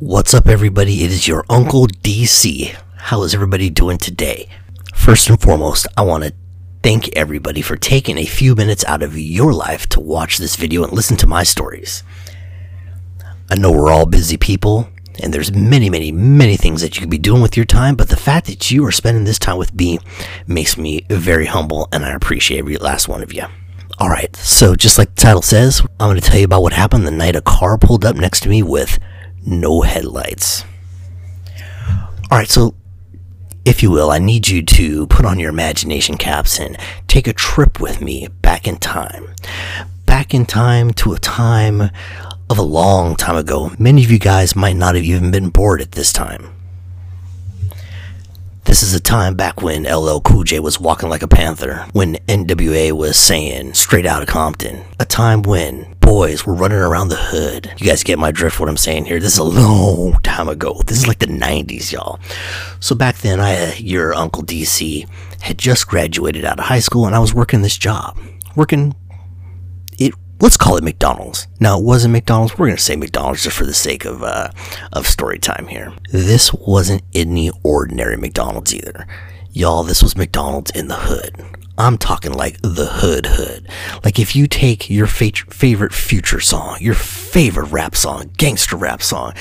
What's up, everybody? It is your Uncle DC. How is everybody doing today? First and foremost, I want to thank everybody for taking a few minutes out of your life to watch this video and listen to my stories. I know we're all busy people, and there's many, many, many things that you could be doing with your time, but the fact that you are spending this time with me makes me very humble, and I appreciate every last one of you. Alright, so just like the title says, I'm going to tell you about what happened the night a car pulled up next to me with no headlights. Alright, so if you will, I need you to put on your imagination caps and take a trip with me back in time. Back in time to a time of a long time ago. Many of you guys might not have even been bored at this time. This is a time back when LL Cool J was walking like a panther, when NWA was saying straight out of Compton. A time when boys were running around the hood. You guys get my drift what I'm saying here. This is a long time ago. This is like the 90s, y'all. So back then, I, uh, your Uncle DC, had just graduated out of high school and I was working this job. Working let's call it McDonald's. Now it wasn't McDonald's. We're gonna say McDonald's just for the sake of uh, of story time here. This wasn't any ordinary McDonald's either, y'all. This was McDonald's in the hood. I'm talking like the hood hood. Like if you take your fa- favorite future song, your favorite rap song, gangster rap song,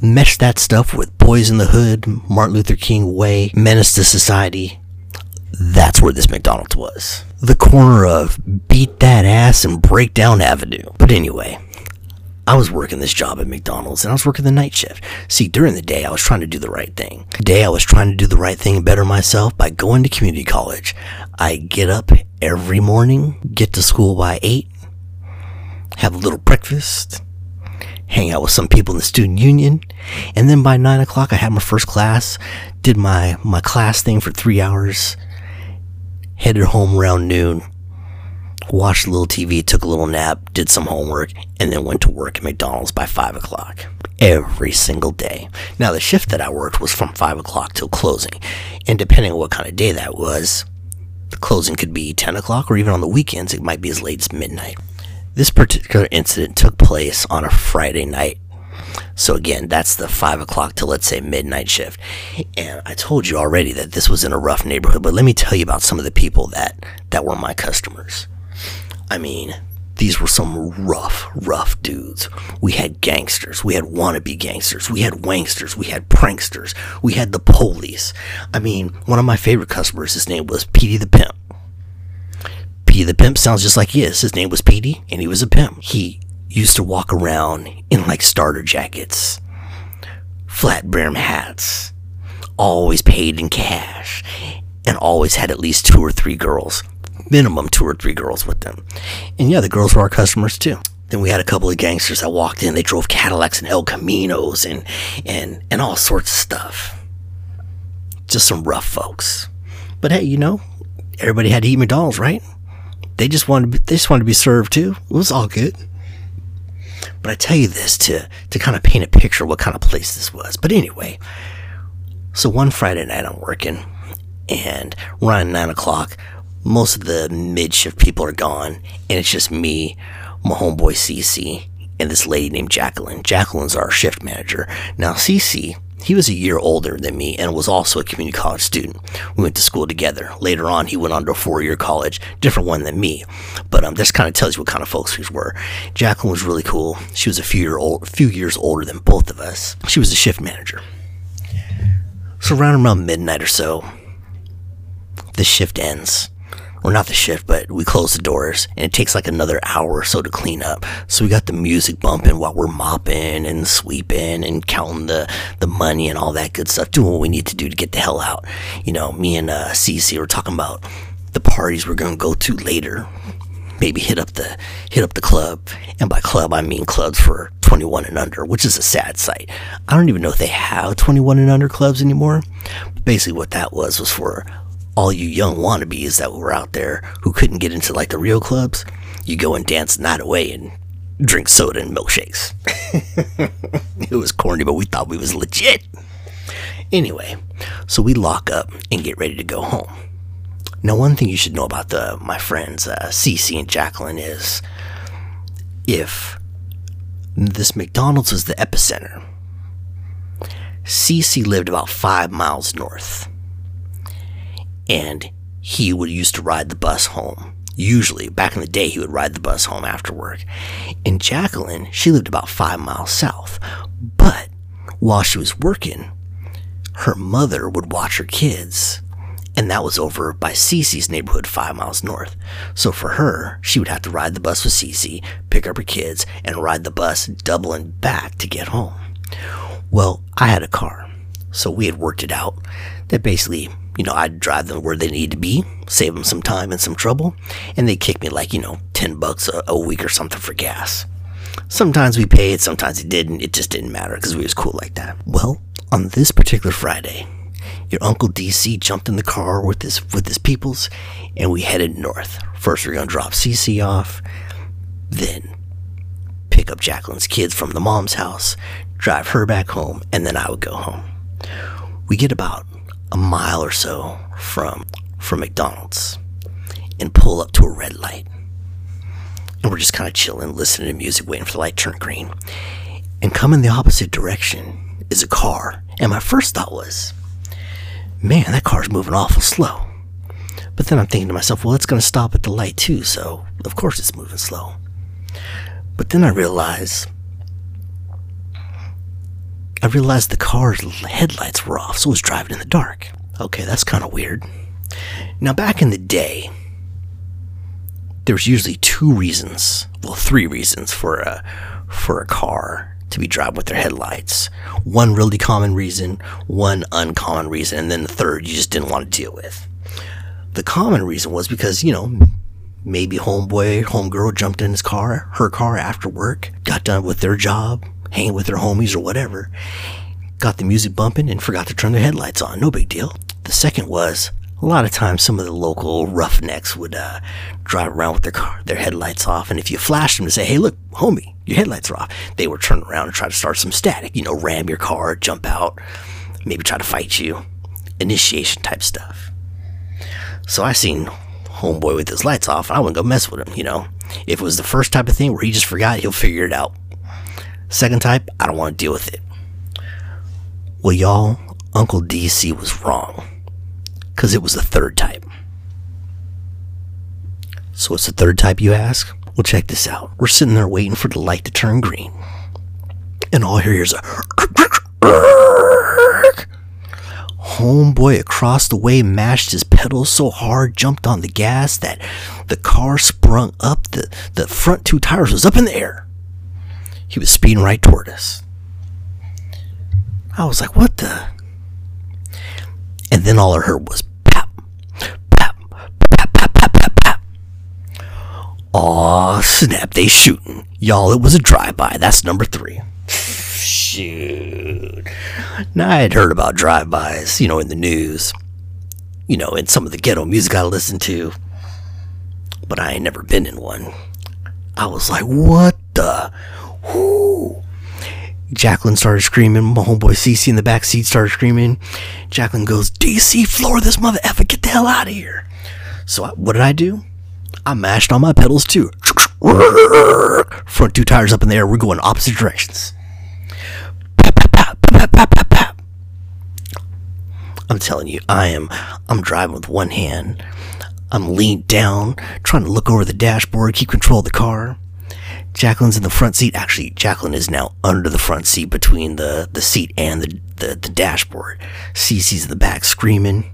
mesh that stuff with Boys in the Hood, Martin Luther King Way, Menace to Society, that's where this McDonald's was. The corner of Beat That Ass and Breakdown Avenue. But anyway, I was working this job at McDonald's and I was working the night shift. See, during the day, I was trying to do the right thing. Day, I was trying to do the right thing and better myself by going to community college. I get up every morning, get to school by 8, have a little breakfast, hang out with some people in the student union, and then by 9 o'clock, I had my first class, did my, my class thing for three hours, headed home around noon, watched a little TV, took a little nap, did some homework, and then went to work at McDonald's by 5 o'clock. Every single day. Now, the shift that I worked was from 5 o'clock till closing. And depending on what kind of day that was, the closing could be 10 o'clock, or even on the weekends, it might be as late as midnight. This particular incident took place on a Friday night. So again, that's the five o'clock to let's say midnight shift. And I told you already that this was in a rough neighborhood, but let me tell you about some of the people that that were my customers. I mean, these were some rough, rough dudes. We had gangsters, we had wannabe gangsters, we had wanksters, we had pranksters, we had the police. I mean, one of my favorite customers, his name was Petey the Pimp. Petey the Pimp sounds just like he is. His name was Petey, and he was a pimp. He used to walk around in like starter jackets, flat brim hats, always paid in cash, and always had at least two or three girls, minimum two or three girls with them. And yeah, the girls were our customers too. Then we had a couple of gangsters that walked in. They drove Cadillacs and El Caminos and and and all sorts of stuff. Just some rough folks. But hey, you know, everybody had to eat McDonald's, right? They just wanted to be, they just wanted to be served too. It was all good. But I tell you this to to kind of paint a picture of what kind of place this was. But anyway, so one Friday night I'm working, and around nine o'clock, most of the mid shift people are gone, and it's just me, my homeboy CC, and this lady named Jacqueline. Jacqueline's our shift manager. Now CC he was a year older than me and was also a community college student. We went to school together. Later on, he went on to a four-year college, different one than me. But um, this kind of tells you what kind of folks we were. Jacqueline was really cool. She was a few year old, a few years older than both of us. She was a shift manager. So around around midnight or so, the shift ends or not the shift, but we close the doors and it takes like another hour or so to clean up. So we got the music bumping while we're mopping and sweeping and counting the, the money and all that good stuff, doing what we need to do to get the hell out. You know, me and uh, Cece were talking about the parties we're gonna go to later. Maybe hit up the hit up the club, and by club I mean clubs for 21 and under, which is a sad sight. I don't even know if they have 21 and under clubs anymore. But basically, what that was was for all you young wannabes that were out there who couldn't get into like the real clubs, you go and dance night away and drink soda and milkshakes. it was corny, but we thought we was legit. Anyway, so we lock up and get ready to go home. Now, one thing you should know about the my friends uh, Cece and Jacqueline is if this McDonald's was the epicenter, Cece lived about five miles north. And he would used to ride the bus home. Usually, back in the day, he would ride the bus home after work. And Jacqueline, she lived about five miles south. But while she was working, her mother would watch her kids. And that was over by Cece's neighborhood, five miles north. So for her, she would have to ride the bus with Cece, pick up her kids, and ride the bus doubling back to get home. Well, I had a car. So we had worked it out that basically, you know, I'd drive them where they need to be, save them some time and some trouble, and they'd kick me like, you know, 10 bucks a, a week or something for gas. Sometimes we paid, sometimes it didn't. It just didn't matter because we was cool like that. Well, on this particular Friday, your uncle DC jumped in the car with his with his peoples, and we headed north. First, we are gonna drop CC off, then pick up Jacqueline's kids from the mom's house, drive her back home, and then I would go home. We get about a mile or so from from McDonald's and pull up to a red light. And we're just kind of chilling, listening to music, waiting for the light to turn green. And coming the opposite direction is a car. And my first thought was, man, that car's moving awful slow. But then I'm thinking to myself, well, it's going to stop at the light too, so of course it's moving slow. But then I realized I realized the car's headlights were off, so it was driving in the dark. Okay, that's kind of weird. Now, back in the day, there was usually two reasons, well, three reasons for a for a car to be driving with their headlights. One really common reason, one uncommon reason, and then the third you just didn't want to deal with. The common reason was because, you know, maybe homeboy, homegirl jumped in his car, her car after work, got done with their job, hanging with their homies or whatever, got the music bumping and forgot to turn their headlights on. No big deal. The second was a lot of times some of the local roughnecks would uh, drive around with their car, their headlights off, and if you flashed them to say, "Hey, look, homie, your headlights are off," they would turn around and try to start some static. You know, ram your car, jump out, maybe try to fight you, initiation type stuff. So I seen homeboy with his lights off, and I wouldn't go mess with him. You know, if it was the first type of thing where he just forgot, he'll figure it out. Second type, I don't want to deal with it. Well, y'all, Uncle DC was wrong. Because it was the third type. So, what's the third type, you ask? Well, check this out. We're sitting there waiting for the light to turn green. And all hear is a. Homeboy across the way mashed his pedals so hard, jumped on the gas that the car sprung up. The, the front two tires was up in the air. He was speeding right toward us. I was like, what the? And then all I heard was pap, pap, pap, pap, pap, pap, pap. Aw, snap, they shooting. Y'all, it was a drive-by. That's number three. Shoot. Now, I had heard about drive-bys, you know, in the news. You know, in some of the ghetto music I listened to. But I ain't never been in one. I was like, what the? Whoo! Jacqueline started screaming. My homeboy CC in the back seat started screaming. Jacqueline goes, DC, floor this mother effer, get the hell out of here. So I, what did I do? I mashed on my pedals too. Front two tires up in the air. We're going opposite directions. I'm telling you, I am. I'm driving with one hand. I'm leaned down, trying to look over the dashboard, keep control of the car. Jacqueline's in the front seat. Actually, Jacqueline is now under the front seat between the, the seat and the, the, the dashboard. Cece's in the back screaming.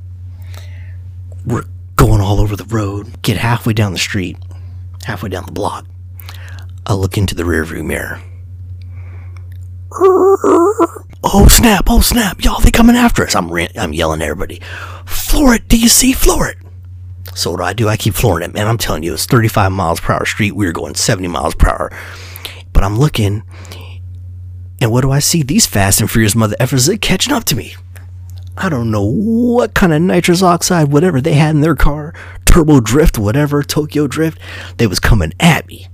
We're going all over the road. Get halfway down the street, halfway down the block. I look into the rearview mirror. Oh snap! Oh snap! Y'all, they coming after us! I'm I'm yelling at everybody. Floor it! Do you see? Floor it! So what do I do? I keep flooring it, man. I'm telling you, it's 35 miles per hour street. We were going 70 miles per hour. But I'm looking, and what do I see? These fast and furious mother effers are catching up to me. I don't know what kind of nitrous oxide, whatever they had in their car, turbo drift, whatever, Tokyo drift, they was coming at me.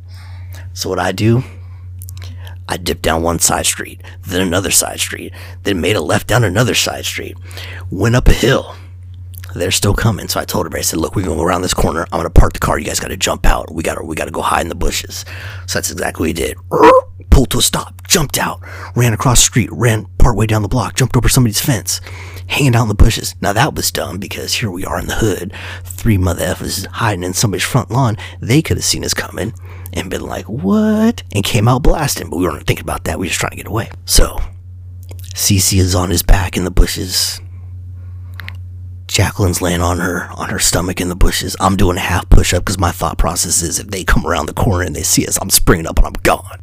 So what I do? I dipped down one side street, then another side street, then made a left down another side street, went up a hill they're still coming. So I told everybody, I said, look, we're gonna go around this corner. I'm gonna park the car. You guys gotta jump out. We gotta we gotta go hide in the bushes. So that's exactly what we did. Pulled to a stop, jumped out, ran across the street, ran part way down the block, jumped over somebody's fence, hanging out in the bushes. Now that was dumb because here we are in the hood, three mother effers hiding in somebody's front lawn. They could have seen us coming and been like, what? And came out blasting, but we weren't thinking about that. We were just trying to get away. So CC is on his back in the bushes. Jacqueline's laying on her on her stomach in the bushes. I'm doing a half push up because my thought process is if they come around the corner and they see us, I'm springing up and I'm gone.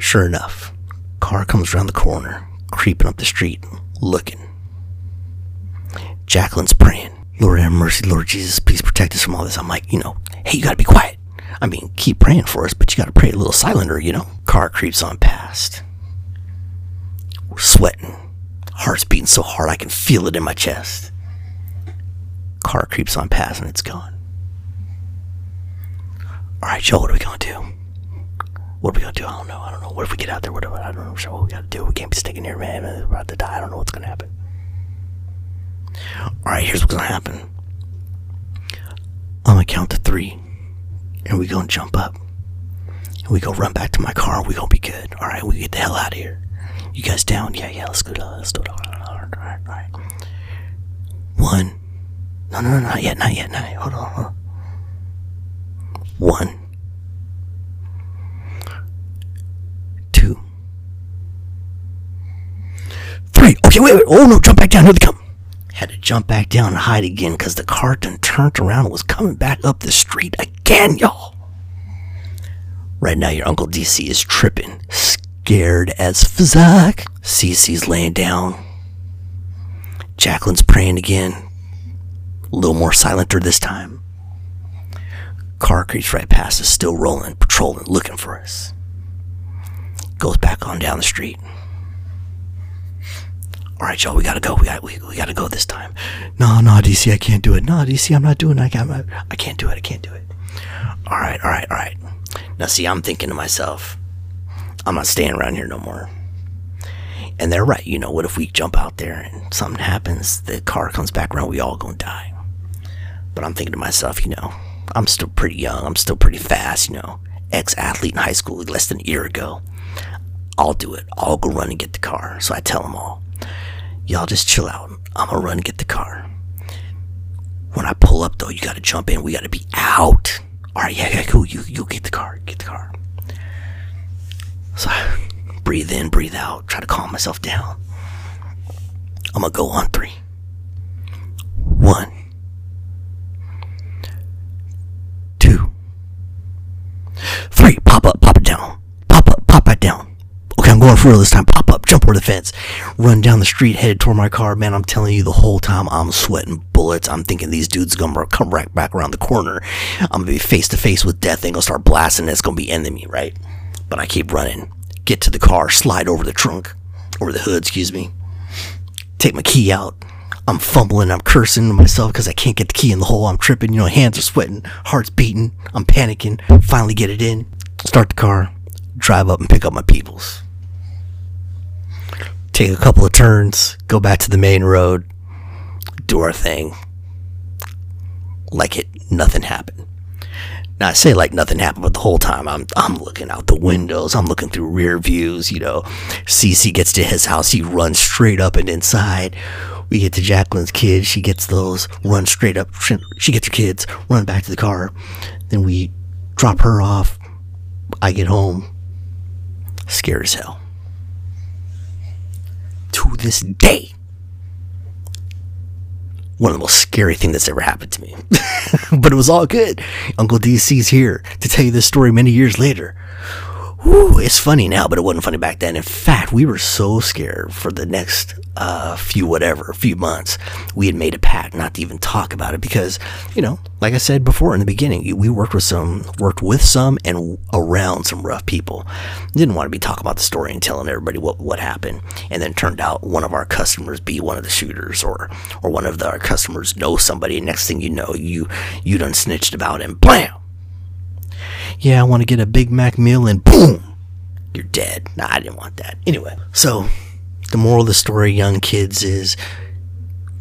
Sure enough, car comes around the corner, creeping up the street, looking. Jacqueline's praying, Lord have mercy, Lord Jesus, please protect us from all this. I'm like, you know, hey, you gotta be quiet. I mean, keep praying for us, but you gotta pray a little silenter, you know? Car creeps on past. We're sweating. Heart's beating so hard I can feel it in my chest. Car creeps on past and it's gone. Alright, Joe, what are we gonna do? What are we gonna do? I don't know. I don't know. What if we get out there? What do I don't know. Joe, what we gotta do? We can't be sticking here, man. We're about to die. I don't know what's gonna happen. Alright, here's what's gonna happen. I'm gonna count to three. And we gonna jump up. And we go run back to my car and we gonna be good. Alright, we get the hell out of here. You guys down? Yeah, yeah, let's go. Let's go. Alright, alright, alright. One. No, no, no, not yet, not yet, not yet. Hold on, hold on. One. Two. Three. Okay, wait, wait. Oh no, jump back down. Here they come. Had to jump back down and hide again because the car done turned around and was coming back up the street again, y'all. Right now, your Uncle DC is tripping, scared as fuck. Cece's laying down. Jacqueline's praying again. A little more silenter this time. Car creeps right past us, still rolling, patrolling, looking for us. Goes back on down the street. All right, y'all, we gotta go. We got we, we gotta go this time. No, no, DC, I can't do it. No, DC, I'm not doing it. I can't. I can't do it. I can't do it. All right, all right, all right. Now, see, I'm thinking to myself, I'm not staying around here no more. And they're right. You know, what if we jump out there and something happens? The car comes back around. We all gonna die. But I'm thinking to myself, you know, I'm still pretty young. I'm still pretty fast. You know, ex-athlete in high school less than a year ago. I'll do it. I'll go run and get the car. So I tell them all, y'all just chill out. I'm gonna run and get the car. When I pull up though, you gotta jump in. We gotta be out. All right, yeah, yeah, cool. You you get the car. Get the car. So I breathe in, breathe out. Try to calm myself down. I'm gonna go on three. One. Two. Three. Pop up, pop it down. Pop up, pop it down. Okay, I'm going for real this time. Pop up, jump over the fence, run down the street, headed toward my car. Man, I'm telling you, the whole time I'm sweating bullets. I'm thinking these dudes gonna come right back around the corner. I'm gonna be face to face with death. They gonna start blasting. It's gonna be ending me, right? But I keep running. Get to the car, slide over the trunk, over the hood, excuse me. Take my key out. I'm fumbling. I'm cursing myself because I can't get the key in the hole. I'm tripping. You know, hands are sweating, heart's beating. I'm panicking. Finally, get it in. Start the car. Drive up and pick up my peoples take a couple of turns, go back to the main road, do our thing. Like it, nothing happened. Now I say like nothing happened, but the whole time I'm I'm looking out the windows, I'm looking through rear views, you know. CC gets to his house, he runs straight up and inside. We get to Jacqueline's kids, she gets those, run straight up, she gets her kids, run back to the car. Then we drop her off. I get home, scared as hell to this day one of the most scary things that's ever happened to me. but it was all good. Uncle DC's here to tell you this story many years later. Whew, it's funny now, but it wasn't funny back then. In fact, we were so scared for the next uh, few whatever, few months. We had made a pact not to even talk about it because, you know, like I said before in the beginning, we worked with some, worked with some, and around some rough people. Didn't want to be talking about the story and telling everybody what what happened, and then turned out one of our customers be one of the shooters, or or one of the, our customers know somebody. And next thing you know, you you done snitched about him. Blam yeah, I want to get a Big Mac meal, and boom, you're dead. Nah, I didn't want that. Anyway, so the moral of the story, young kids, is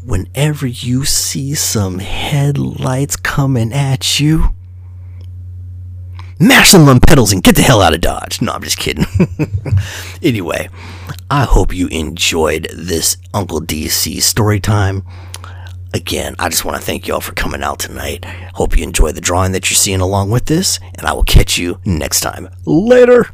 whenever you see some headlights coming at you, mash them on pedals and get the hell out of Dodge. No, I'm just kidding. anyway, I hope you enjoyed this Uncle DC story time. Again, I just want to thank y'all for coming out tonight. Hope you enjoy the drawing that you're seeing along with this, and I will catch you next time. Later!